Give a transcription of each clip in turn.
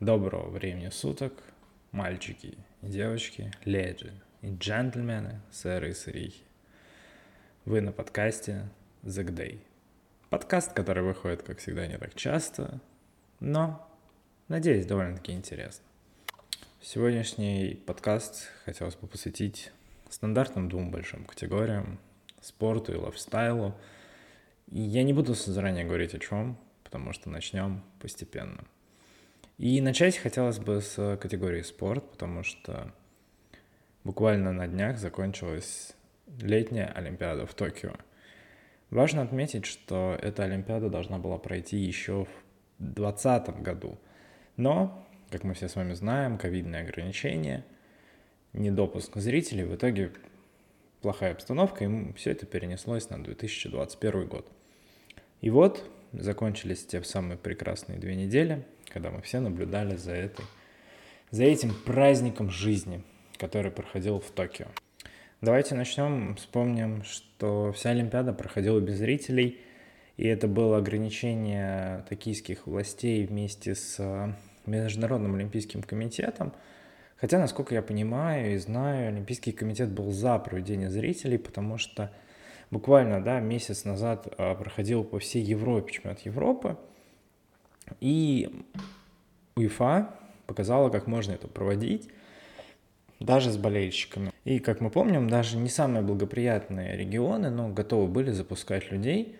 Доброго времени суток, мальчики и девочки, леди и джентльмены, сэры и сырихи. Вы на подкасте The Day. Подкаст, который выходит, как всегда, не так часто, но, надеюсь, довольно-таки интересно. Сегодняшний подкаст хотелось бы посвятить стандартным двум большим категориям – спорту и лайфстайлу. И я не буду заранее говорить о чем, потому что начнем постепенно – и начать хотелось бы с категории спорт, потому что буквально на днях закончилась летняя Олимпиада в Токио. Важно отметить, что эта Олимпиада должна была пройти еще в 2020 году. Но, как мы все с вами знаем, ковидные ограничения, недопуск зрителей, в итоге плохая обстановка, и все это перенеслось на 2021 год. И вот закончились те самые прекрасные две недели – когда мы все наблюдали за, этой, за этим праздником жизни, который проходил в Токио. Давайте начнем, вспомним, что вся Олимпиада проходила без зрителей, и это было ограничение токийских властей вместе с э, Международным Олимпийским комитетом. Хотя, насколько я понимаю и знаю, Олимпийский комитет был за проведение зрителей, потому что буквально да, месяц назад э, проходил по всей Европе чемпионат Европы, и УЕФА показала, как можно это проводить, даже с болельщиками. И, как мы помним, даже не самые благоприятные регионы, но готовы были запускать людей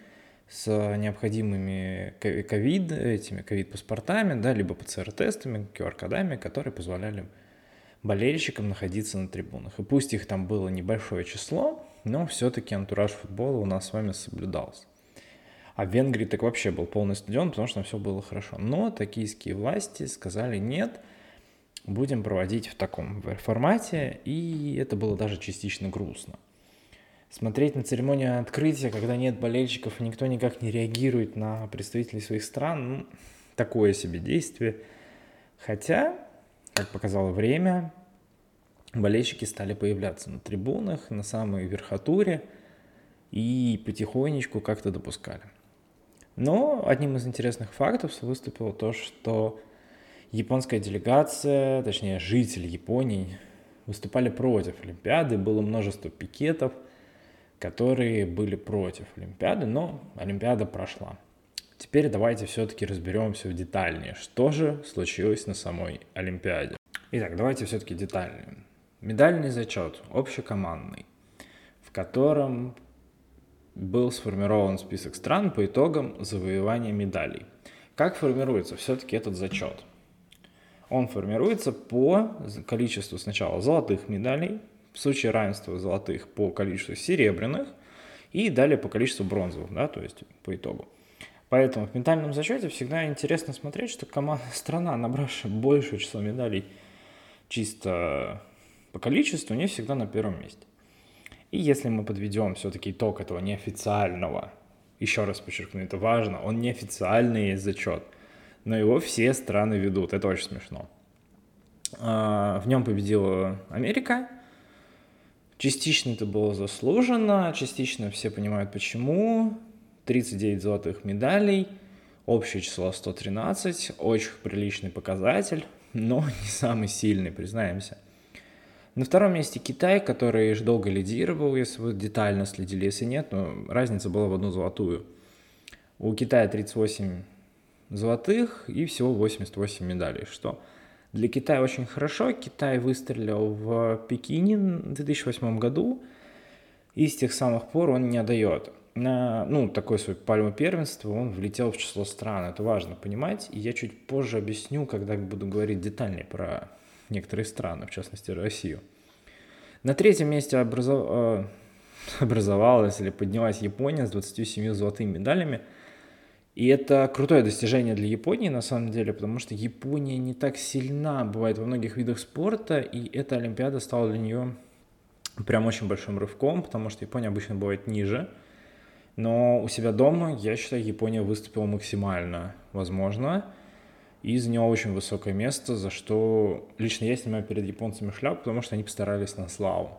с необходимыми ковид, этими ковид-паспортами, да, либо ПЦР-тестами, QR-кодами, которые позволяли болельщикам находиться на трибунах. И пусть их там было небольшое число, но все-таки антураж футбола у нас с вами соблюдался. А в Венгрии так вообще был полный стадион, потому что там все было хорошо. Но токийские власти сказали нет, будем проводить в таком формате, и это было даже частично грустно. Смотреть на церемонию открытия, когда нет болельщиков, никто никак не реагирует на представителей своих стран, ну, такое себе действие. Хотя, как показало время, болельщики стали появляться на трибунах, на самой верхотуре, и потихонечку как-то допускали. Но одним из интересных фактов выступило то, что японская делегация, точнее жители Японии, выступали против Олимпиады. Было множество пикетов, которые были против Олимпиады, но Олимпиада прошла. Теперь давайте все-таки разберемся в детальнее, что же случилось на самой Олимпиаде. Итак, давайте все-таки детальнее. Медальный зачет общекомандный, в котором был сформирован список стран по итогам завоевания медалей. Как формируется все-таки этот зачет? Он формируется по количеству сначала золотых медалей, в случае равенства золотых по количеству серебряных, и далее по количеству бронзовых, да, то есть по итогу. Поэтому в ментальном зачете всегда интересно смотреть, что команда, страна, набравшая большее число медалей чисто по количеству, не всегда на первом месте. И если мы подведем все-таки итог этого неофициального, еще раз подчеркну, это важно, он неофициальный зачет, но его все страны ведут, это очень смешно. А, в нем победила Америка, частично это было заслуженно, частично все понимают почему, 39 золотых медалей, общее число 113, очень приличный показатель, но не самый сильный, признаемся – на втором месте Китай, который долго лидировал, если вы детально следили, если нет, но разница была в одну золотую. У Китая 38 золотых и всего 88 медалей, что для Китая очень хорошо. Китай выстрелил в Пекине в 2008 году, и с тех самых пор он не отдает. На, ну, такой свой пальму первенства он влетел в число стран, это важно понимать, и я чуть позже объясню, когда буду говорить детальнее про некоторые страны, в частности Россию. На третьем месте образов... Э, образовалась или поднялась Япония с 27 золотыми медалями. И это крутое достижение для Японии на самом деле, потому что Япония не так сильна бывает во многих видах спорта, и эта Олимпиада стала для нее прям очень большим рывком, потому что Япония обычно бывает ниже. Но у себя дома, я считаю, Япония выступила максимально возможно и заняла очень высокое место, за что лично я снимаю перед японцами шляпу, потому что они постарались на славу.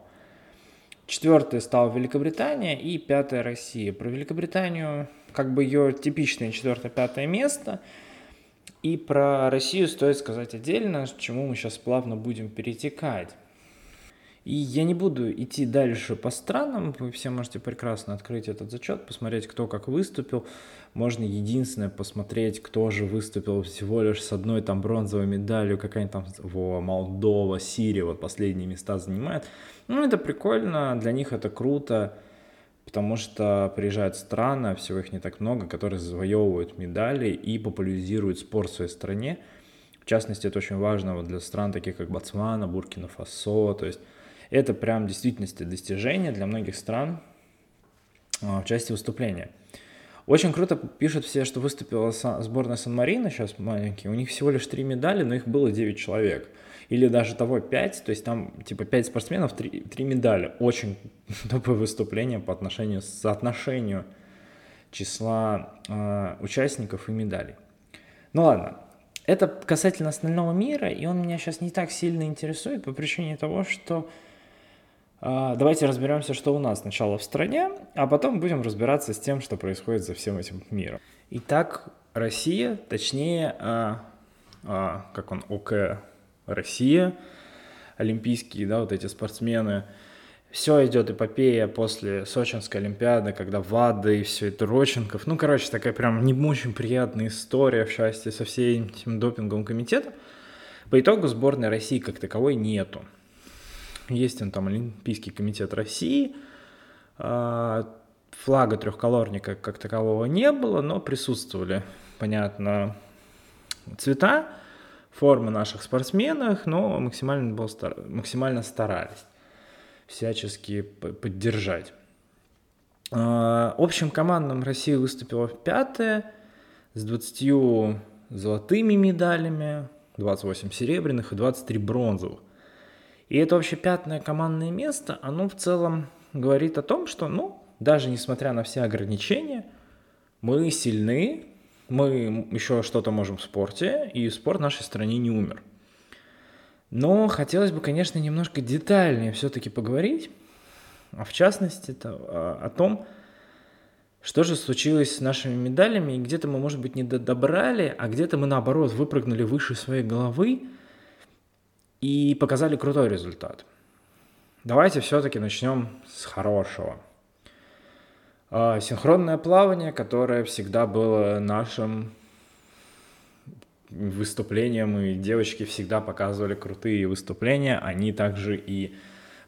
Четвертое стала Великобритания и пятая Россия. Про Великобританию, как бы ее типичное четвертое-пятое место, И про Россию стоит сказать отдельно, к чему мы сейчас плавно будем перетекать. И я не буду идти дальше по странам, вы все можете прекрасно открыть этот зачет, посмотреть, кто как выступил. Можно единственное посмотреть, кто же выступил всего лишь с одной там бронзовой медалью, какая-нибудь там во, Молдова, Сирия, вот последние места занимает. Ну, это прикольно, для них это круто, потому что приезжают страны, а всего их не так много, которые завоевывают медали и популяризируют спорт в своей стране. В частности, это очень важно вот для стран таких, как Ботсвана, Буркина-Фасо, то есть это прям в действительности достижение для многих стран а, в части выступления. Очень круто пишут все, что выступила сборная Сан-Марина, сейчас маленькие. У них всего лишь три медали, но их было 9 человек. Или даже того 5, то есть там типа 5 спортсменов, 3, 3 медали. Очень топовое выступление по отношению, соотношению числа э, участников и медалей. Ну ладно, это касательно остального мира, и он меня сейчас не так сильно интересует по причине того, что давайте разберемся, что у нас сначала в стране, а потом будем разбираться с тем, что происходит за всем этим миром. Итак, Россия, точнее, а, а, как он, ОК Россия, олимпийские, да, вот эти спортсмены. Все идет эпопея после Сочинской Олимпиады, когда ВАДА и все это Роченков. Ну, короче, такая прям не очень приятная история в части со всем этим допинговым комитетом. По итогу сборной России как таковой нету. Есть он там Олимпийский комитет России. А, флага трехколорника как такового не было, но присутствовали, понятно, цвета, формы наших спортсменов, но максимально, был стар... максимально старались всячески поддержать. А, общим командам Россия выступила в пятое с 20 золотыми медалями, 28 серебряных и 23 бронзовых. И это вообще пятое командное место, оно в целом говорит о том, что, ну, даже несмотря на все ограничения, мы сильны, мы еще что-то можем в спорте, и спорт в нашей стране не умер. Но хотелось бы, конечно, немножко детальнее все-таки поговорить, а в частности -то, о том, что же случилось с нашими медалями, и где-то мы, может быть, не добрали, а где-то мы, наоборот, выпрыгнули выше своей головы, и показали крутой результат. Давайте все-таки начнем с хорошего. А, синхронное плавание, которое всегда было нашим выступлением, и девочки всегда показывали крутые выступления, они также и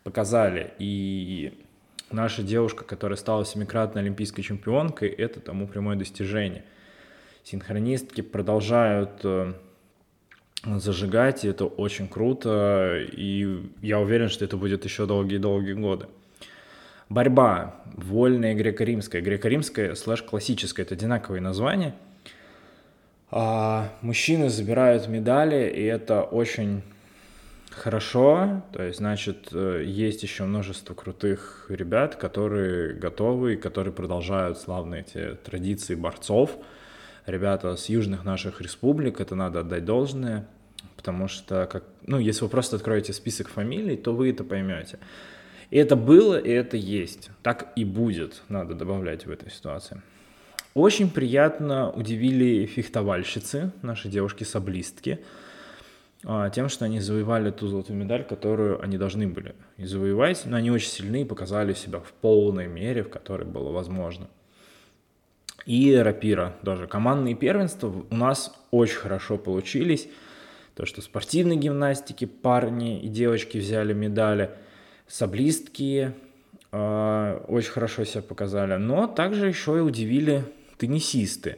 показали. И наша девушка, которая стала семикратной олимпийской чемпионкой, это тому прямое достижение. Синхронистки продолжают э, зажигать, и это очень круто, и я уверен, что это будет еще долгие-долгие годы. Борьба, вольная греко-римская, греко-римская слэш классическая, это одинаковые названия. А, мужчины забирают медали, и это очень хорошо, то есть, значит, э, есть еще множество крутых ребят, которые готовы, которые продолжают славные эти традиции борцов, ребята с южных наших республик, это надо отдать должное, потому что, как, ну, если вы просто откроете список фамилий, то вы это поймете. И это было, и это есть. Так и будет, надо добавлять в этой ситуации. Очень приятно удивили фехтовальщицы, наши девушки-саблистки, а, тем, что они завоевали ту золотую медаль, которую они должны были и завоевать, но они очень сильны и показали себя в полной мере, в которой было возможно и рапира тоже. Командные первенства у нас очень хорошо получились. То, что спортивной гимнастики парни и девочки взяли медали, саблистки э, очень хорошо себя показали, но также еще и удивили теннисисты.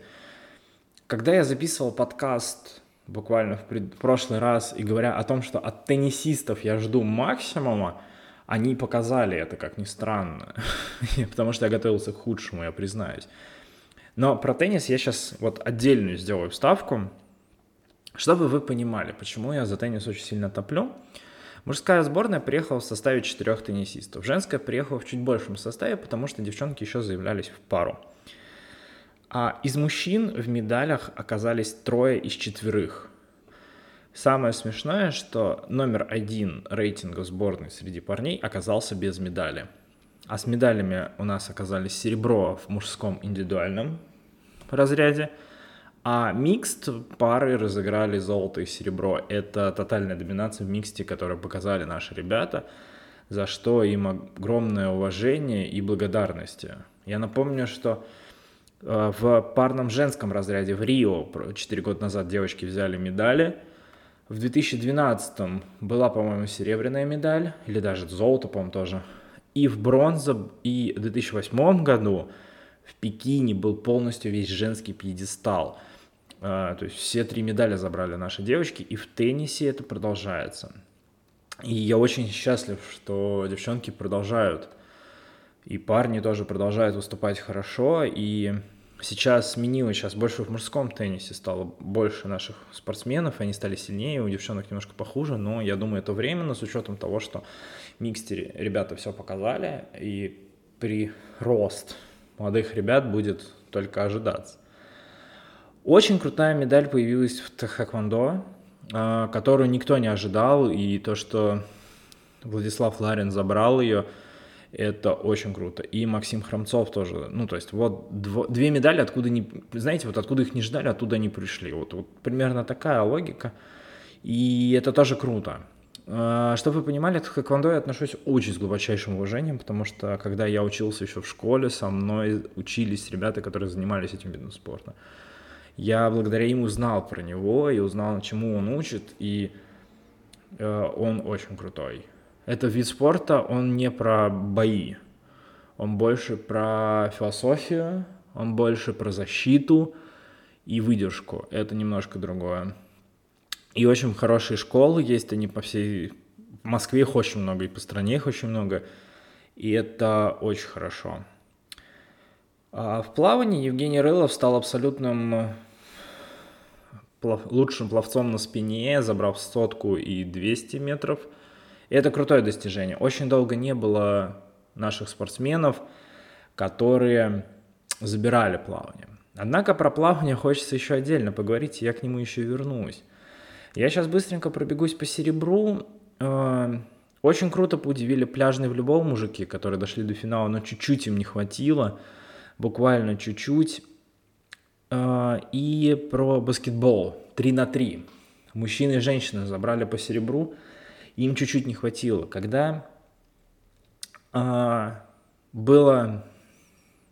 Когда я записывал подкаст буквально в, пред... прошлый раз и говоря о том, что от теннисистов я жду максимума, они показали это, как ни странно, потому что я готовился к худшему, я признаюсь. Но про теннис я сейчас вот отдельную сделаю вставку, чтобы вы понимали, почему я за теннис очень сильно топлю. Мужская сборная приехала в составе четырех теннисистов. Женская приехала в чуть большем составе, потому что девчонки еще заявлялись в пару. А из мужчин в медалях оказались трое из четверых. Самое смешное, что номер один рейтинга сборной среди парней оказался без медали. А с медалями у нас оказались серебро в мужском индивидуальном разряде, А микст пары разыграли золото и серебро. Это тотальная доминация в миксте, которую показали наши ребята, за что им огромное уважение и благодарность. Я напомню, что э, в парном женском разряде в Рио 4 года назад девочки взяли медали. В 2012 была, по-моему, серебряная медаль, или даже золото, по-моему, тоже. И в бронзе, и в 2008 году в Пекине был полностью весь женский пьедестал – а, то есть все три медали забрали наши девочки, и в теннисе это продолжается. И я очень счастлив, что девчонки продолжают, и парни тоже продолжают выступать хорошо, и сейчас сменилось, сейчас больше в мужском теннисе стало больше наших спортсменов, они стали сильнее, у девчонок немножко похуже, но я думаю, это временно, с учетом того, что микстере ребята все показали, и прирост молодых ребят будет только ожидаться. Очень крутая медаль появилась в Тхэквондо, а, которую никто не ожидал, и то, что Владислав Ларин забрал ее, это очень круто. И Максим Храмцов тоже. Ну, то есть, вот дво, две медали, откуда не... Знаете, вот откуда их не ждали, оттуда они пришли. Вот, вот примерно такая логика. И это тоже круто. А, чтобы вы понимали, к хэквондо я отношусь очень с глубочайшим уважением, потому что когда я учился еще в школе, со мной учились ребята, которые занимались этим видом спорта я благодаря ему узнал про него и узнал, чему он учит, и э, он очень крутой. Это вид спорта, он не про бои, он больше про философию, он больше про защиту и выдержку. Это немножко другое. И очень хорошие школы есть, они по всей... В Москве их очень много, и по стране их очень много. И это очень хорошо. А в плавании Евгений Рылов стал абсолютным плав... лучшим пловцом на спине, забрав сотку и 200 метров. Это крутое достижение. Очень долго не было наших спортсменов, которые забирали плавание. Однако про плавание хочется еще отдельно поговорить, и я к нему еще вернусь. Я сейчас быстренько пробегусь по серебру. Э, очень круто удивили пляжные в любом мужики, которые дошли до финала, но чуть-чуть им не хватило, буквально чуть-чуть. А, и про баскетбол 3 на 3. Мужчины и женщины забрали по серебру, им чуть-чуть не хватило. Когда а, было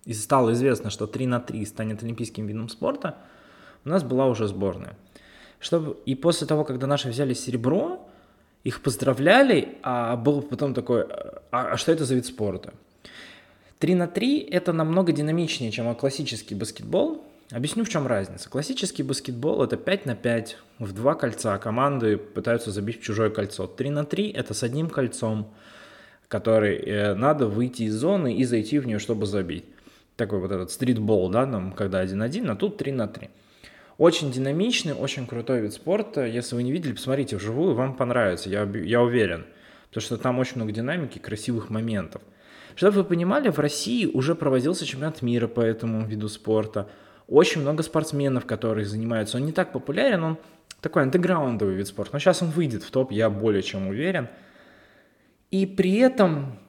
и стало известно, что 3 на 3 станет олимпийским видом спорта, у нас была уже сборная. Чтобы, и после того, когда наши взяли серебро, их поздравляли, а был потом такой, а, а что это за вид спорта? 3 на 3 это намного динамичнее, чем классический баскетбол, Объясню, в чем разница. Классический баскетбол – это 5 на 5 в два кольца. Команды пытаются забить в чужое кольцо. 3 на 3 – это с одним кольцом, который э, надо выйти из зоны и зайти в нее, чтобы забить. Такой вот этот стритбол, да, там, когда 1-1, а тут 3 на 3. Очень динамичный, очень крутой вид спорта. Если вы не видели, посмотрите вживую, вам понравится, я, я уверен. Потому что там очень много динамики, красивых моментов. Чтобы вы понимали, в России уже проводился чемпионат мира по этому виду спорта – очень много спортсменов, которые занимаются. Он не так популярен, он такой андеграундовый вид спорта. Но сейчас он выйдет в топ, я более чем уверен. И при этом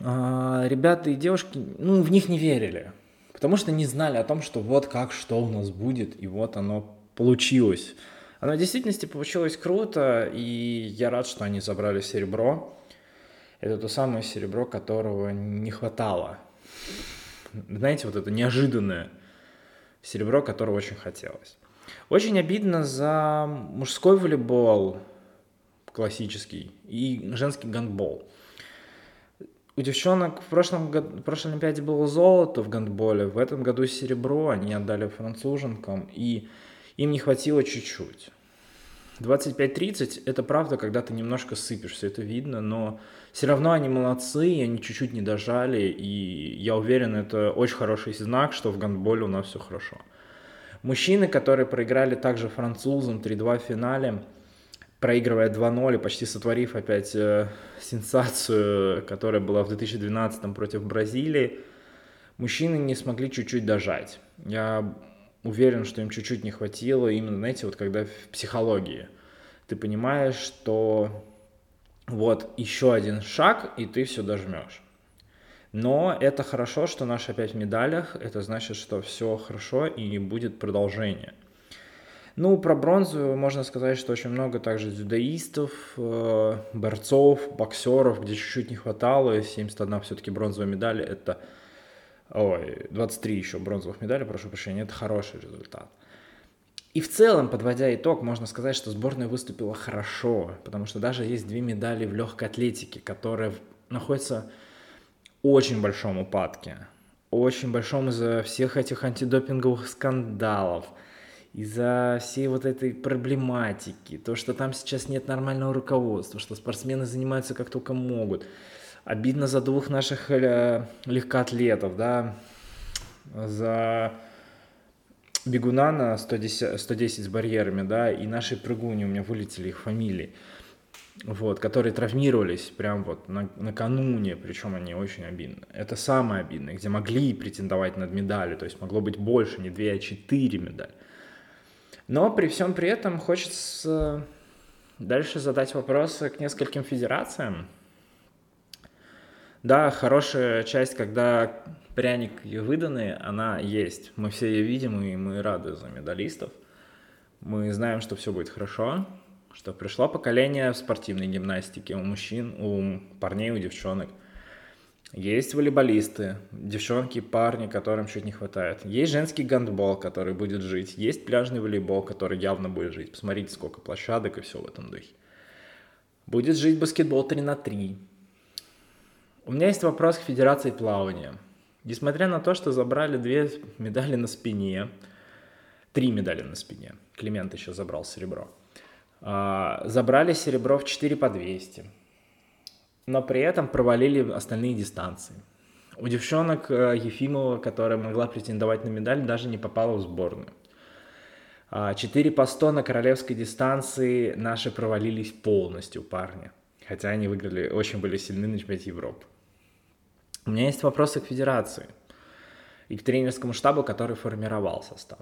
э, ребята и девушки, ну, в них не верили. Потому что не знали о том, что вот как, что у нас будет, и вот оно получилось. Оно в действительности получилось круто, и я рад, что они забрали серебро. Это то самое серебро, которого не хватало. Знаете, вот это неожиданное серебро, которого очень хотелось. Очень обидно за мужской волейбол классический и женский гандбол. У девчонок в прошлом году, в прошлой Олимпиаде было золото в гандболе, в этом году серебро они отдали француженкам, и им не хватило чуть-чуть. 25-30 это правда, когда ты немножко сыпешься, это видно, но все равно они молодцы, они чуть-чуть не дожали, и я уверен, это очень хороший знак, что в гандболе у нас все хорошо. Мужчины, которые проиграли также французам 3-2 в финале, проигрывая 2-0 и почти сотворив опять э, сенсацию, которая была в 2012 против Бразилии, мужчины не смогли чуть-чуть дожать. Я уверен, что им чуть-чуть не хватило именно, знаете, вот когда в психологии ты понимаешь, что вот еще один шаг, и ты все дожмешь. Но это хорошо, что наши опять в медалях. Это значит, что все хорошо и будет продолжение. Ну, про бронзу можно сказать, что очень много также дзюдоистов, э, борцов, боксеров, где чуть-чуть не хватало. 71 все-таки бронзовая медаль, это... Ой, 23 еще бронзовых медалей, прошу прощения, это хороший результат. И в целом, подводя итог, можно сказать, что сборная выступила хорошо, потому что даже есть две медали в легкой атлетике, которые находятся в очень большом упадке. Очень большом из-за всех этих антидопинговых скандалов, из-за всей вот этой проблематики, то, что там сейчас нет нормального руководства, что спортсмены занимаются как только могут. Обидно за двух наших э, легкоатлетов, да, за бегуна на 110, 110 с барьерами, да, и наши прыгуни, у меня вылетели их фамилии, вот, которые травмировались прям вот на, накануне, причем они очень обидны. Это самое обидное, где могли претендовать над медалью, то есть могло быть больше, не 2, а 4 медали. Но при всем при этом хочется дальше задать вопросы к нескольким федерациям. Да, хорошая часть, когда пряник ее выданный, она есть. Мы все ее видим, и мы рады за медалистов. Мы знаем, что все будет хорошо, что пришло поколение в спортивной гимнастике у мужчин, у парней, у девчонок. Есть волейболисты, девчонки, парни, которым чуть не хватает. Есть женский гандбол, который будет жить. Есть пляжный волейбол, который явно будет жить. Посмотрите, сколько площадок и все в этом духе. Будет жить баскетбол 3 на 3. У меня есть вопрос к Федерации плавания. Несмотря на то, что забрали две медали на спине, три медали на спине, Климент еще забрал серебро, а, забрали серебро в 4 по 200, но при этом провалили остальные дистанции. У девчонок э, Ефимова, которая могла претендовать на медаль, даже не попала в сборную. 4 а, по 100 на королевской дистанции наши провалились полностью, парни. Хотя они выиграли, очень были сильны на чемпионате Европы. У меня есть вопросы к федерации и к тренерскому штабу, который формировал состав.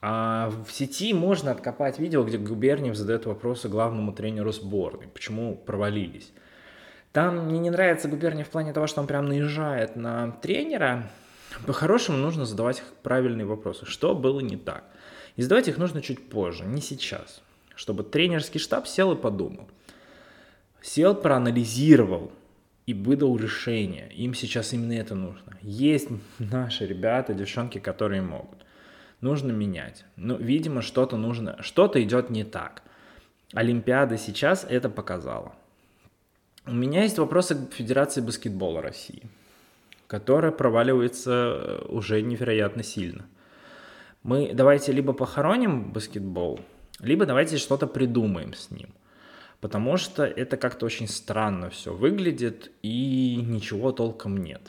А в сети можно откопать видео, где Губерниев задает вопросы главному тренеру сборной, почему провалились. Там мне не нравится Губерниев в плане того, что он прям наезжает на тренера. По-хорошему нужно задавать правильные вопросы. Что было не так? И задавать их нужно чуть позже, не сейчас. Чтобы тренерский штаб сел и подумал. Сел, проанализировал, и выдал решение. Им сейчас именно это нужно. Есть наши ребята, девчонки, которые могут. Нужно менять. Но, видимо, что-то нужно, что-то идет не так. Олимпиада сейчас это показала. У меня есть вопросы к Федерации баскетбола России, которая проваливается э, уже невероятно сильно. Мы давайте либо похороним баскетбол, либо давайте что-то придумаем с ним – потому что это как-то очень странно все выглядит и ничего толком нет.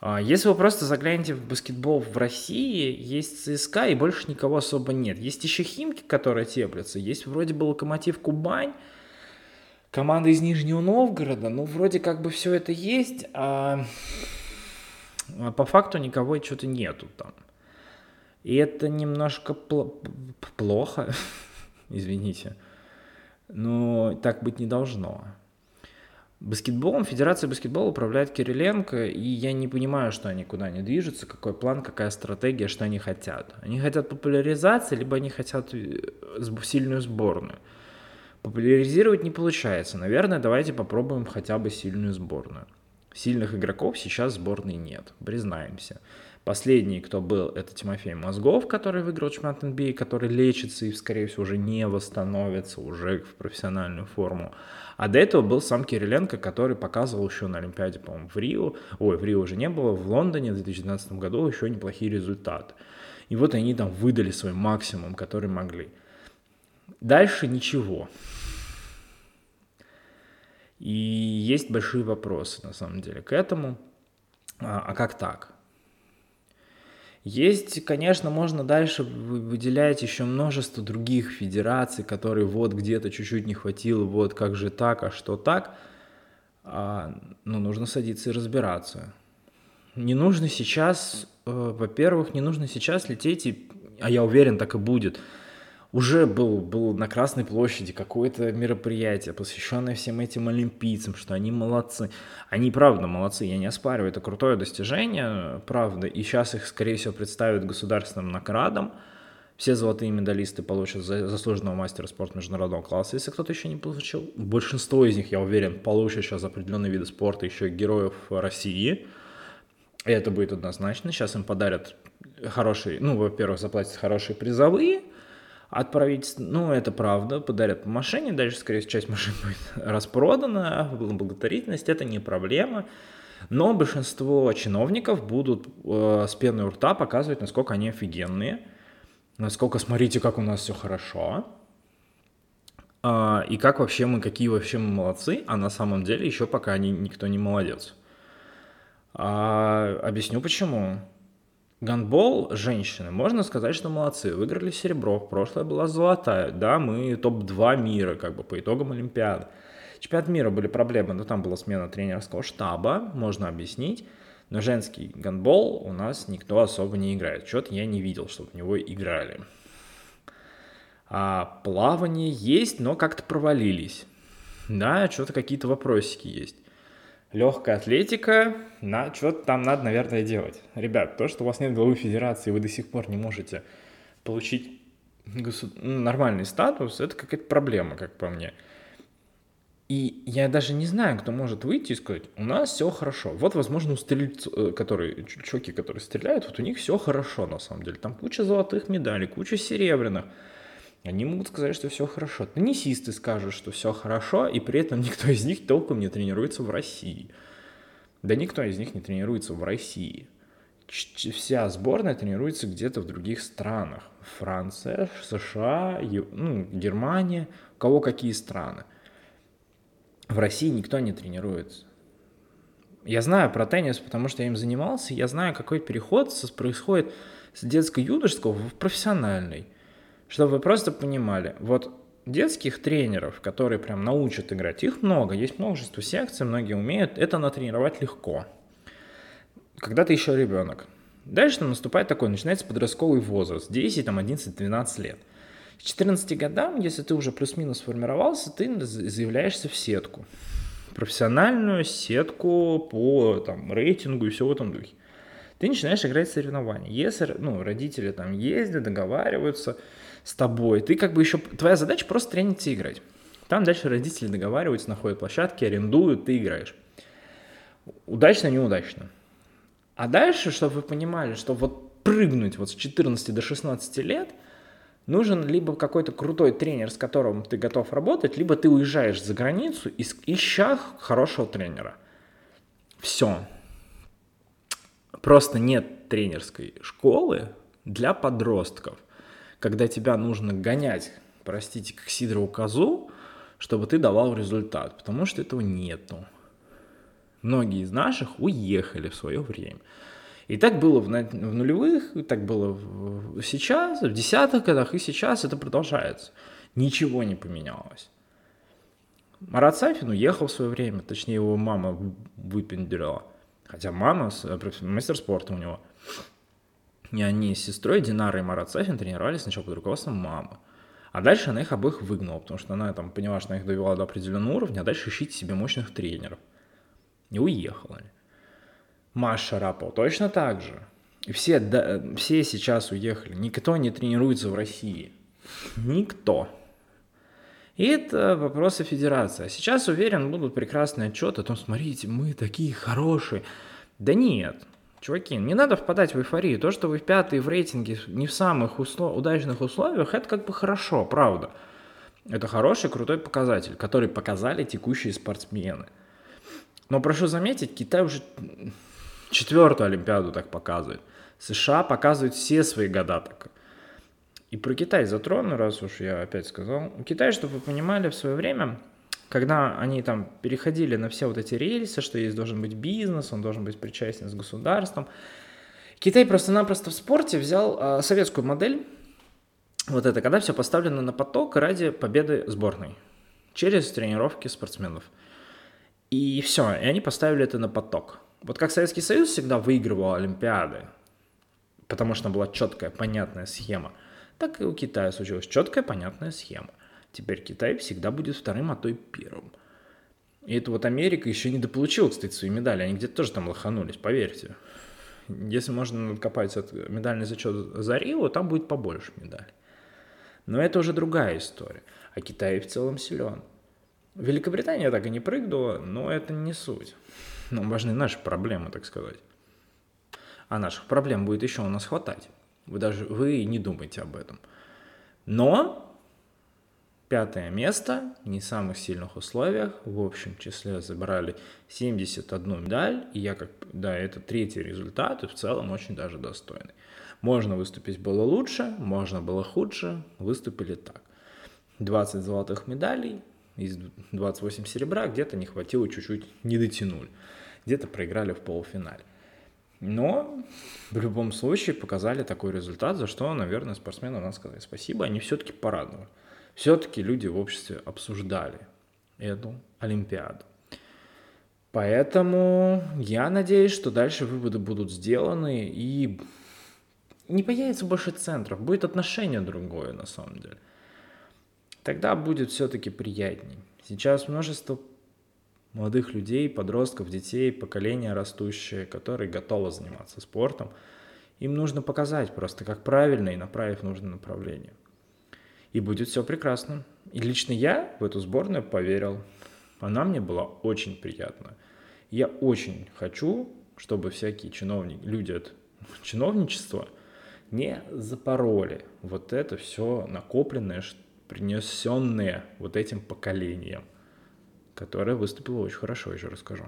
А, если вы просто заглянете в баскетбол в России, есть ЦСКА и больше никого особо нет. Есть еще Химки, которые теплятся, есть вроде бы Локомотив Кубань, команда из Нижнего Новгорода, ну вроде как бы все это есть, а, а по факту никого что-то нету там. И это немножко пл- плохо, извините но так быть не должно. Баскетболом, Федерация баскетбола управляет Кириленко, и я не понимаю, что они куда не движутся, какой план, какая стратегия, что они хотят. Они хотят популяризации, либо они хотят э, сильную сборную. Популяризировать не получается. Наверное, давайте попробуем хотя бы сильную сборную. Сильных игроков сейчас в сборной нет, признаемся. Последний, кто был, это Тимофей Мозгов, который выиграл чемпионат NBA, а, который лечится и, скорее всего, уже не восстановится уже в профессиональную форму. А до этого был сам Кириленко, который показывал еще на Олимпиаде, по-моему, в Рио. Ой, в Рио уже не было, в Лондоне в 2012 году еще неплохие результаты. И вот они там выдали свой максимум, который могли. Дальше ничего. И есть большие вопросы, на самом деле, к этому. А, а как так? Есть, конечно, можно дальше выделять еще множество других федераций, которые вот где-то чуть-чуть не хватило, вот как же так, а что так. А, ну, нужно садиться и разбираться. Не нужно сейчас, э, во-первых, не нужно сейчас лететь, и, а я уверен, так и будет, уже был, был на Красной площади какое-то мероприятие, посвященное всем этим олимпийцам, что они молодцы. Они правда молодцы, я не оспариваю, это крутое достижение, правда. И сейчас их, скорее всего, представят государственным наградам. Все золотые медалисты получат заслуженного мастера спорта международного класса, если кто-то еще не получил. Большинство из них, я уверен, получат сейчас определенные виды спорта, еще героев России. И это будет однозначно. Сейчас им подарят хорошие, ну, во-первых, заплатят хорошие призовые – от правительства. Ну, это правда, подарят по машине, дальше, скорее всего, часть машин будет распродана, благотворительность, это не проблема. Но большинство чиновников будут э, с пеной у рта показывать, насколько они офигенные, насколько, смотрите, как у нас все хорошо, э, и как вообще мы, какие вообще мы молодцы, а на самом деле еще пока они, никто не молодец. А, объясню почему. Гандбол женщины, можно сказать, что молодцы, выиграли серебро, прошлое была золотая, да, мы топ-2 мира, как бы, по итогам Олимпиады. Чемпионат мира были проблемы, но там была смена тренерского штаба, можно объяснить, но женский гандбол у нас никто особо не играет, что-то я не видел, чтобы в него играли. А плавание есть, но как-то провалились, да, что-то какие-то вопросики есть легкая атлетика, на что-то там надо, наверное, делать. Ребят, то, что у вас нет главы федерации, вы до сих пор не можете получить госу... Ну, нормальный статус, это какая-то проблема, как по мне. И я даже не знаю, кто может выйти и сказать, у нас все хорошо. Вот, возможно, у стрельцов, э, которые, чуваки, которые стреляют, вот у них все хорошо, на самом деле. Там куча золотых медалей, куча серебряных. Они могут сказать, что все хорошо. Теннисисты скажут, что все хорошо, и при этом никто из них толком не тренируется в России. Да никто из них не тренируется в России. Вся сборная тренируется где-то в других странах. Франция, США, ну, Германия, у кого какие страны. В России никто не тренируется. Я знаю про теннис, потому что я им занимался, я знаю, какой переход происходит с детско-юношеского в профессиональный. Чтобы вы просто понимали, вот детских тренеров, которые прям научат играть, их много, есть множество секций, многие умеют, это натренировать легко. Когда ты еще ребенок. Дальше там наступает такой, начинается подростковый возраст, 10, там, 11, 12 лет. К 14 годам, если ты уже плюс-минус сформировался, ты заявляешься в сетку. Профессиональную сетку по там, рейтингу и все в этом духе. Ты начинаешь играть в соревнования. Если ну, родители там ездят, договариваются, с тобой. Ты как бы еще... Твоя задача просто трениться играть. Там дальше родители договариваются, находят площадки, арендуют, ты играешь. Удачно, неудачно. А дальше, чтобы вы понимали, что вот прыгнуть вот с 14 до 16 лет, нужен либо какой-то крутой тренер, с которым ты готов работать, либо ты уезжаешь за границу, ища хорошего тренера. Все. Просто нет тренерской школы для подростков когда тебя нужно гонять, простите, как Сидорову козу, чтобы ты давал результат, потому что этого нету. Многие из наших уехали в свое время. И так было в, в нулевых, и так было в, сейчас, в десятых годах, и сейчас это продолжается. Ничего не поменялось. Марат Сафин уехал в свое время, точнее его мама выпендрила. Хотя мама, э, мастер спорта у него – и они с сестрой Динарой и Марат Сафин тренировались сначала под руководством мамы. А дальше она их обоих выгнала, потому что она там поняла, что она их довела до определенного уровня, а дальше ищите себе мощных тренеров. И уехала. Маша Рапова точно так же. И все, да, все сейчас уехали. Никто не тренируется в России. Никто. И это вопросы федерации. А сейчас, уверен, будут прекрасные отчеты о том, смотрите, мы такие хорошие. Да нет, Чуваки, не надо впадать в эйфорию. То, что вы в пятый в рейтинге не в самых услов... удачных условиях, это как бы хорошо, правда. Это хороший, крутой показатель, который показали текущие спортсмены. Но прошу заметить, Китай уже четвертую Олимпиаду так показывает. США показывают все свои года так. И про Китай затрону, раз уж я опять сказал. Китай, чтобы вы понимали, в свое время когда они там переходили на все вот эти рельсы, что есть должен быть бизнес, он должен быть причастен с государством, Китай просто-напросто в спорте взял э, советскую модель, вот это, когда все поставлено на поток ради победы сборной, через тренировки спортсменов. И все, и они поставили это на поток. Вот как Советский Союз всегда выигрывал Олимпиады, потому что была четкая, понятная схема – Так и у Китая случилась четкая, понятная схема. Теперь Китай всегда будет вторым, а то и первым. И это вот Америка еще не дополучила, кстати, свои медали. Они где-то тоже там лоханулись, поверьте. Если можно копать от медальный зачет за Рио, там будет побольше медалей. Но это уже другая история. А Китай в целом силен. Великобритания так и не прыгнула, но это не суть. Нам важны наши проблемы, так сказать. А наших проблем будет еще у нас хватать. Вы даже вы не думайте об этом. Но пятое место, не самых сильных условиях, в общем числе забрали 71 медаль, и я как, да, это третий результат, и в целом очень даже достойный. Можно выступить было лучше, можно было хуже, выступили так. 20 золотых медалей, из 28 серебра, где-то не хватило, чуть-чуть не дотянули. Где-то проиграли в полуфинале. Но в любом случае показали такой результат, за что, наверное, спортсменам надо сказать спасибо. Они все-таки порадовали. Все-таки люди в обществе обсуждали эту Олимпиаду. Поэтому я надеюсь, что дальше выводы будут сделаны и не появится больше центров, будет отношение другое на самом деле тогда будет все-таки приятней. Сейчас множество молодых людей, подростков, детей, поколения растущее, которые готовы заниматься спортом. Им нужно показать просто, как правильно и направить в нужное направление. И будет все прекрасно. И лично я в эту сборную поверил. Она мне была очень приятна. Я очень хочу, чтобы всякие чиновники, люди от чиновничества не запороли вот это все накопленное, принесенные вот этим поколением, которое выступило очень хорошо, еще расскажу.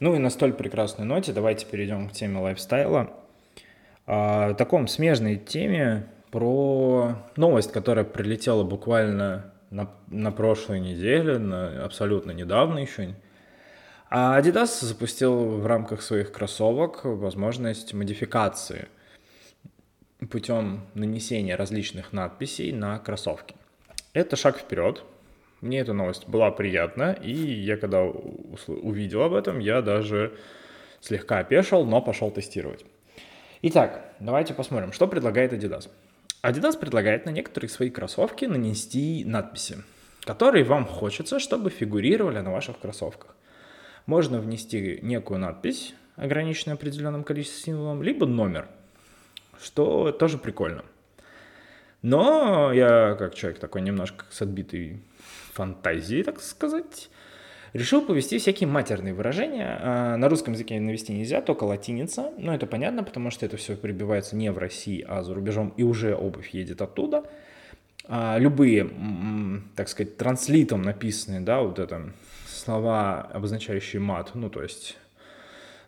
Ну и на столь прекрасной ноте давайте перейдем к теме лайфстайла. О таком смежной теме про новость, которая прилетела буквально на, на прошлой неделе, на, абсолютно недавно еще. А Adidas запустил в рамках своих кроссовок возможность модификации путем нанесения различных надписей на кроссовки. Это шаг вперед. Мне эта новость была приятна, и я когда увидел об этом, я даже слегка опешил, но пошел тестировать. Итак, давайте посмотрим, что предлагает Adidas. Adidas предлагает на некоторые свои кроссовки нанести надписи, которые вам хочется, чтобы фигурировали на ваших кроссовках. Можно внести некую надпись, ограниченную определенным количеством символов, либо номер, что тоже прикольно. Но я, как человек такой немножко с отбитой фантазией, так сказать, решил повести всякие матерные выражения. А, на русском языке навести нельзя, только латиница. Но это понятно, потому что это все прибивается не в России, а за рубежом, и уже обувь едет оттуда. А, любые, так сказать, транслитом написанные, да, вот это слова, обозначающие мат, ну, то есть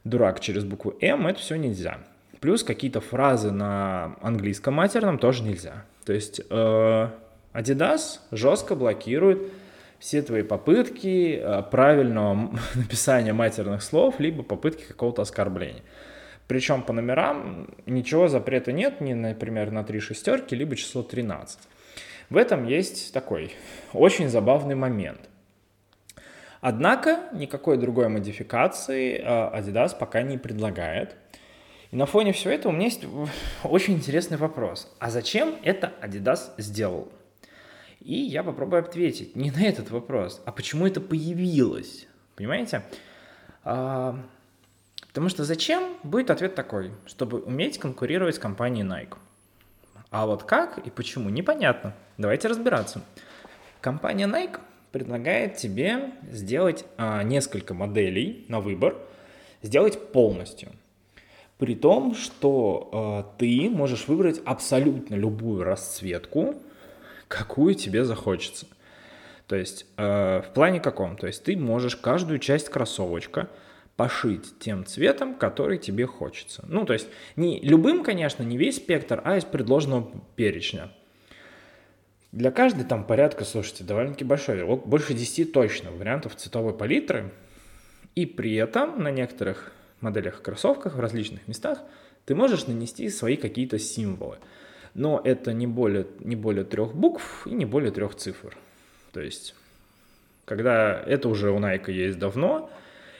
дурак через букву М, это все нельзя. Плюс какие-то фразы на английском матерном тоже нельзя. То есть э, Adidas жестко блокирует все твои попытки э, правильного написания матерных слов, либо попытки какого-то оскорбления. Причем по номерам ничего запрета нет, ни, например, на три шестерки, либо число 13. В этом есть такой очень забавный момент. Однако никакой другой модификации э, Adidas пока не предлагает. И на фоне всего этого у меня есть очень интересный вопрос. А зачем это Adidas сделал? И я попробую ответить не на этот вопрос, а почему это появилось. Понимаете? А, потому что зачем будет ответ такой, чтобы уметь конкурировать с компанией Nike. А вот как и почему, непонятно. Давайте разбираться. Компания Nike предлагает тебе сделать а, несколько моделей на выбор, сделать полностью. При том, что э, ты можешь выбрать абсолютно любую расцветку, какую тебе захочется. То есть э, в плане каком? То есть ты можешь каждую часть кроссовочка пошить тем цветом, который тебе хочется. Ну, то есть не любым, конечно, не весь спектр, а из предложенного перечня. Для каждой там порядка, слушайте, довольно-таки большой, больше 10 точно вариантов цветовой палитры. И при этом на некоторых моделях кроссовках в различных местах ты можешь нанести свои какие-то символы. Но это не более, не более трех букв и не более трех цифр. То есть, когда это уже у Nike есть давно,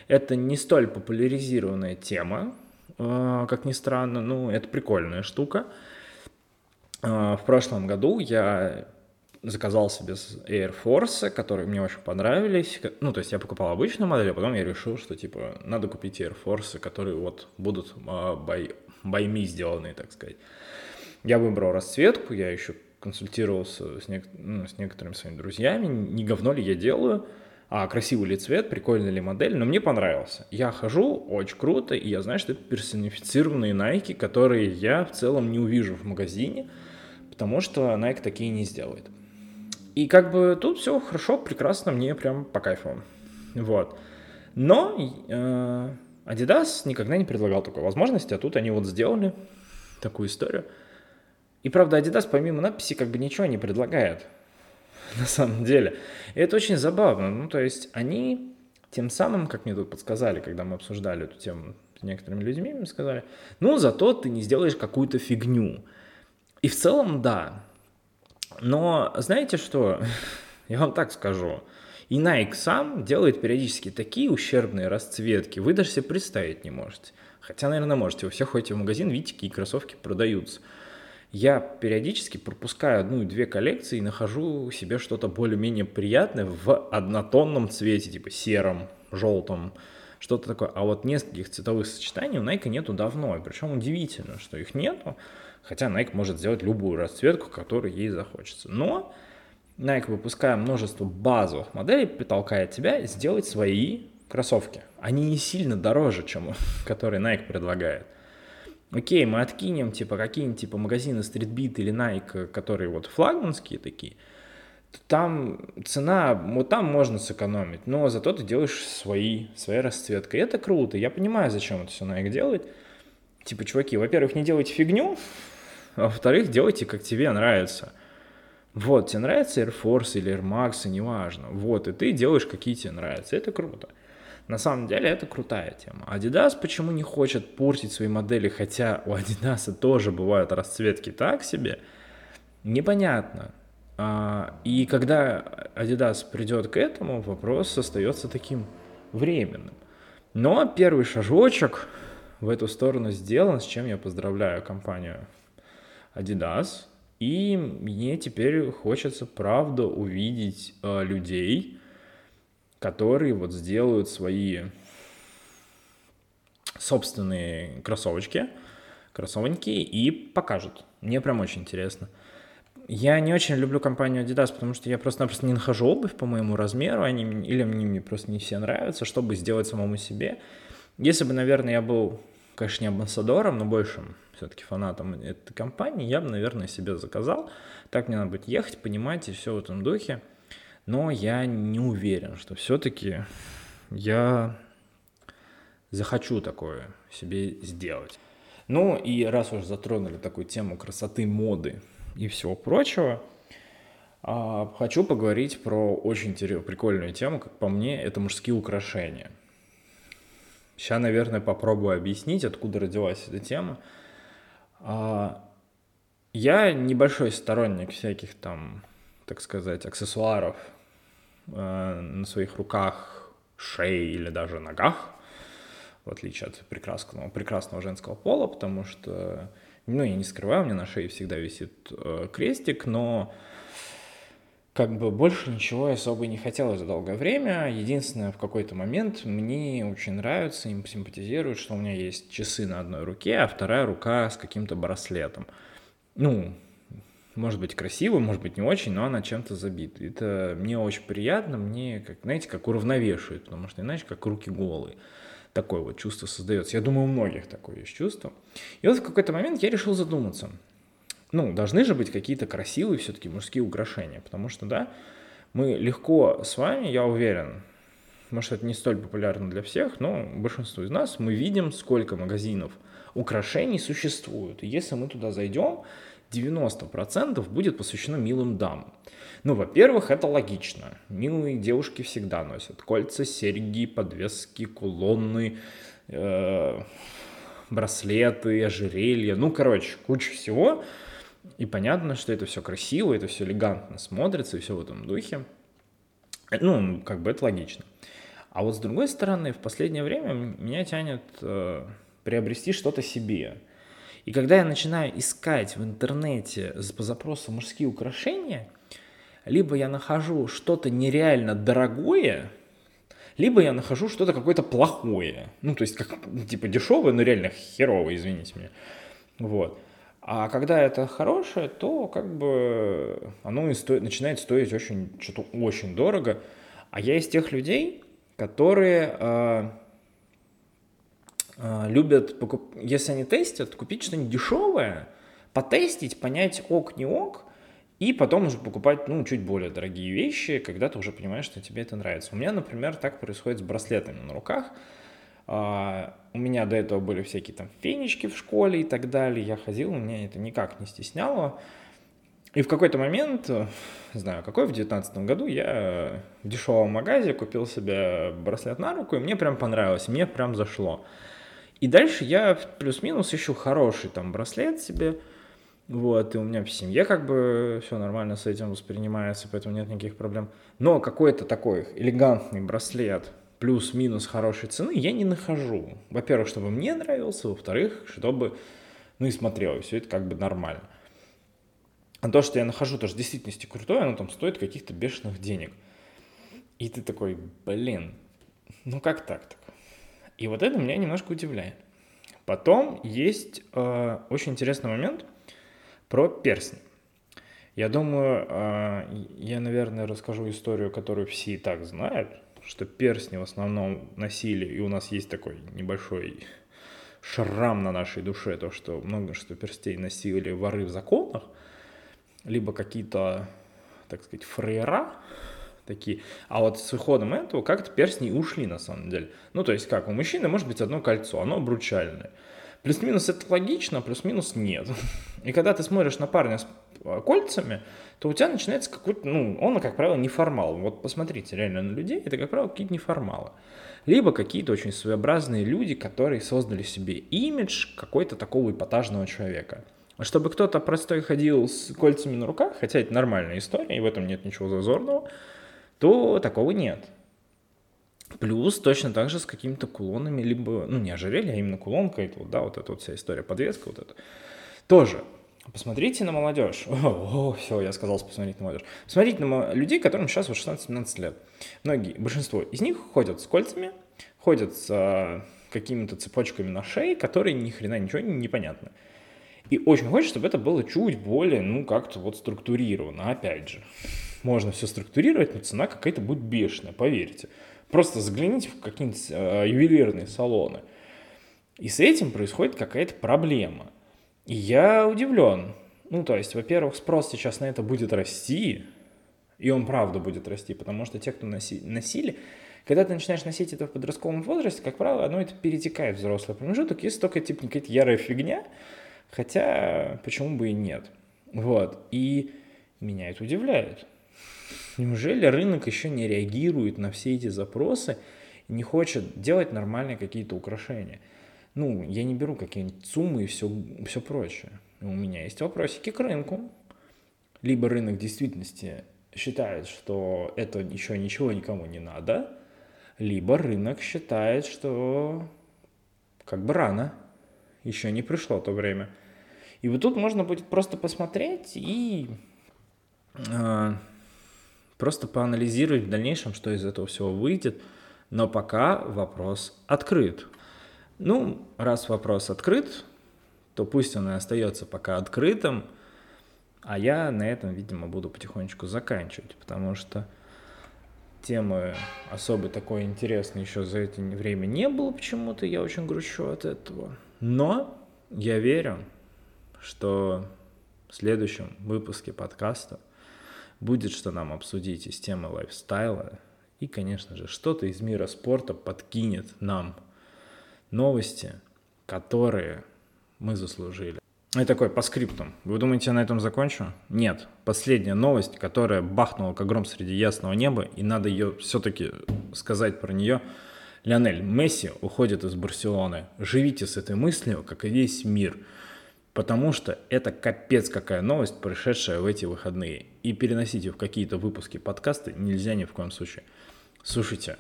это не столь популяризированная тема, э, как ни странно, ну, это прикольная штука. А, в прошлом году я заказал себе Air Force, которые мне очень понравились. Ну, то есть я покупал обычную модель, а потом я решил, что, типа, надо купить Air Force, которые вот будут uh, by, by me сделанные, так сказать. Я выбрал расцветку, я еще консультировался с, нек- ну, с некоторыми своими друзьями, не говно ли я делаю, а красивый ли цвет, прикольная ли модель, но мне понравился. Я хожу, очень круто, и я знаю, что это персонифицированные Nike, которые я в целом не увижу в магазине, потому что Nike такие не сделает. И как бы тут все хорошо, прекрасно, мне прям по кайфу. Вот. Но э, Adidas никогда не предлагал такой возможности, а тут они вот сделали такую историю. И правда, Adidas помимо надписи как бы ничего не предлагает на самом деле. И это очень забавно. Ну, то есть они тем самым, как мне тут подсказали, когда мы обсуждали эту тему с некоторыми людьми, мне сказали, ну, зато ты не сделаешь какую-то фигню. И в целом, да, но знаете что? Я вам так скажу. И Nike сам делает периодически такие ущербные расцветки, вы даже себе представить не можете. Хотя, наверное, можете. Вы все ходите в магазин, видите, какие кроссовки продаются. Я периодически пропускаю одну и две коллекции и нахожу себе что-то более-менее приятное в однотонном цвете, типа сером, желтом, что-то такое. А вот нескольких цветовых сочетаний у Nike нету давно. И причем удивительно, что их нету. Хотя Nike может сделать любую расцветку, которую ей захочется. Но Nike, выпуская множество базовых моделей, притолкает тебя сделать свои кроссовки. Они не сильно дороже, чем которые Nike предлагает. Окей, мы откинем типа какие-нибудь типа магазины Streetbeat или Nike, которые вот флагманские такие, там цена, вот там можно сэкономить, но зато ты делаешь свои, своей расцветкой. Это круто. Я понимаю, зачем это все Nike делает. Типа, чуваки, во-первых, не делайте фигню, а во-вторых, делайте, как тебе нравится. Вот, тебе нравится Air Force или Air Max, неважно. Вот, и ты делаешь, какие тебе нравятся. Это круто. На самом деле это крутая тема. Adidas почему не хочет портить свои модели, хотя у Adidas тоже бывают расцветки так себе, непонятно. А, и когда Adidas придет к этому, вопрос остается таким временным. Но первый шажочек в эту сторону сделан, с чем я поздравляю компанию Adidas. И мне теперь хочется, правда, увидеть э, людей, которые вот сделают свои собственные кроссовочки, кроссовоньки и покажут. Мне прям очень интересно. Я не очень люблю компанию Adidas, потому что я просто-напросто не нахожу обувь по моему размеру, они, или мне, мне просто не все нравятся, чтобы сделать самому себе. Если бы, наверное, я был, конечно, не амбассадором, но большим все-таки фанатом этой компании, я бы, наверное, себе заказал. Так мне надо будет ехать, понимать и все в этом духе. Но я не уверен, что все-таки я захочу такое себе сделать. Ну и раз уж затронули такую тему красоты, моды и всего прочего, а, хочу поговорить про очень прикольную тему, как по мне, это мужские украшения. Сейчас, наверное, попробую объяснить, откуда родилась эта тема. А, я небольшой сторонник всяких там, так сказать, аксессуаров э, на своих руках, шее или даже ногах, в отличие от прекрасного, прекрасного женского пола, потому что, ну, я не скрываю, у меня на шее всегда висит э, крестик, но как бы больше ничего особо не хотелось за долгое время. Единственное, в какой-то момент мне очень нравится, им симпатизирует, что у меня есть часы на одной руке, а вторая рука с каким-то браслетом. Ну, может быть красивый, может быть не очень, но она чем-то забита. Это мне очень приятно, мне, как, знаете, как уравновешивает, потому что иначе как руки голые. Такое вот чувство создается. Я думаю, у многих такое есть чувство. И вот в какой-то момент я решил задуматься – ну, должны же быть какие-то красивые все-таки мужские украшения, потому что, да, мы легко с вами, я уверен, может, это не столь популярно для всех, но большинство из нас, мы видим, сколько магазинов украшений существует. И если мы туда зайдем, 90% будет посвящено милым дамам. Ну, во-первых, это логично. Милые девушки всегда носят кольца, серьги, подвески, кулоны, э, браслеты, ожерелья. Ну, короче, куча всего. И понятно, что это все красиво, это все элегантно смотрится, и все в этом духе. Ну, как бы это логично. А вот с другой стороны, в последнее время меня тянет э, приобрести что-то себе. И когда я начинаю искать в интернете по запросу мужские украшения, либо я нахожу что-то нереально дорогое, либо я нахожу что-то какое-то плохое. Ну, то есть, как, типа, дешевое, но реально херовое, извините меня. Вот. А когда это хорошее, то как бы оно и стоит, начинает стоить очень, что-то очень дорого. А я из тех людей, которые э, любят, покуп... если они тестят, купить что-нибудь дешевое, потестить, понять ок, не ок, и потом уже покупать, ну, чуть более дорогие вещи, когда ты уже понимаешь, что тебе это нравится. У меня, например, так происходит с браслетами на руках. Uh, у меня до этого были всякие там фенечки в школе и так далее. Я ходил, меня это никак не стесняло. И в какой-то момент, не знаю какой, в девятнадцатом году я в дешевом магазе купил себе браслет на руку, и мне прям понравилось, мне прям зашло. И дальше я плюс-минус ищу хороший там браслет себе, вот, и у меня в семье как бы все нормально с этим воспринимается, поэтому нет никаких проблем. Но какой-то такой элегантный браслет, плюс-минус хорошей цены я не нахожу. Во-первых, чтобы мне нравился, во-вторых, чтобы, ну и смотрелось, все это как бы нормально. А то, что я нахожу, тоже в действительности крутое, оно там стоит каких-то бешеных денег. И ты такой, блин, ну как так-то? И вот это меня немножко удивляет. Потом есть э, очень интересный момент про перстни. Я думаю, э, я, наверное, расскажу историю, которую все и так знают, что перстни в основном носили, и у нас есть такой небольшой шрам на нашей душе, то, что много что перстей носили воры в законах, либо какие-то, так сказать, фрейра, такие. А вот с выходом этого как-то перстни ушли на самом деле. Ну, то есть как, у мужчины может быть одно кольцо, оно обручальное. Плюс-минус это логично, плюс-минус нет. И когда ты смотришь на парня с а, кольцами, то у тебя начинается какой-то, ну, он, как правило, неформал. Вот посмотрите реально на людей, это, как правило, какие-то неформалы. Либо какие-то очень своеобразные люди, которые создали себе имидж какой-то такого эпатажного человека. Чтобы кто-то простой ходил с кольцами на руках, хотя это нормальная история, и в этом нет ничего зазорного, то такого нет. Плюс точно так же с какими-то кулонами, либо, ну не ожерелье, а именно кулонка, это вот, да, вот эта вот вся история, подвеска вот эта. Тоже Посмотрите на молодежь. О, о, все, я сказал, посмотрите на молодежь. Посмотрите на людей, которым сейчас 16-17 лет. Многие, большинство из них ходят с кольцами, ходят с а, какими-то цепочками на шее, которые ни хрена ничего не непонятно. И очень хочется, чтобы это было чуть более, ну, как-то вот структурировано. Опять же, можно все структурировать, но цена какая-то будет бешеная, поверьте. Просто загляните в какие-нибудь э, ювелирные салоны. И с этим происходит какая-то проблема. И я удивлен. Ну, то есть, во-первых, спрос сейчас на это будет расти, и он правда будет расти, потому что те, кто носи, носили, когда ты начинаешь носить это в подростковом возрасте, как правило, оно это перетекает в взрослый промежуток, если только типа какая-то ярая фигня, хотя почему бы и нет. Вот, и меня это удивляет. Неужели рынок еще не реагирует на все эти запросы и не хочет делать нормальные какие-то украшения? Ну, я не беру какие-нибудь суммы и все, все прочее. У меня есть вопросики к рынку. Либо рынок в действительности считает, что это еще ничего никому не надо, либо рынок считает, что как бы рано, еще не пришло то время. И вот тут можно будет просто посмотреть и э, просто поанализировать в дальнейшем, что из этого всего выйдет. Но пока вопрос открыт. Ну, раз вопрос открыт, то пусть он и остается пока открытым, а я на этом, видимо, буду потихонечку заканчивать, потому что темы особо такой интересной еще за это время не было почему-то, я очень грущу от этого. Но я верю, что в следующем выпуске подкаста будет что нам обсудить из темы лайфстайла. И, конечно же, что-то из мира спорта подкинет нам новости, которые мы заслужили. И такой по скриптам. Вы думаете, я на этом закончу? Нет. Последняя новость, которая бахнула как гром среди ясного неба, и надо ее все-таки сказать про нее. Лионель Месси уходит из Барселоны. Живите с этой мыслью, как и весь мир – потому что это капец какая новость, пришедшая в эти выходные. И переносить ее в какие-то выпуски подкаста нельзя ни в коем случае. Слушайте,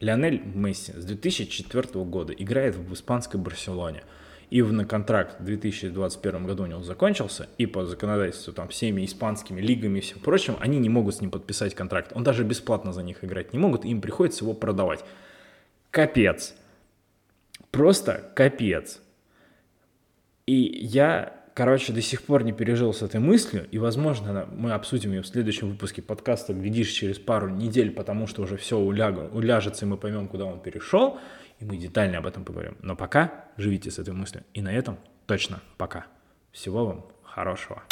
Лионель Месси с 2004 года играет в испанской Барселоне. и на контракт в 2021 году у него закончился, и по законодательству там всеми испанскими лигами и всем прочим, они не могут с ним подписать контракт. Он даже бесплатно за них играть не могут, им приходится его продавать. Капец. Просто капец. И я короче, до сих пор не пережил с этой мыслью, и, возможно, мы обсудим ее в следующем выпуске подкаста, глядишь, через пару недель, потому что уже все уляг... уляжется, и мы поймем, куда он перешел, и мы детально об этом поговорим. Но пока живите с этой мыслью. И на этом точно пока. Всего вам хорошего.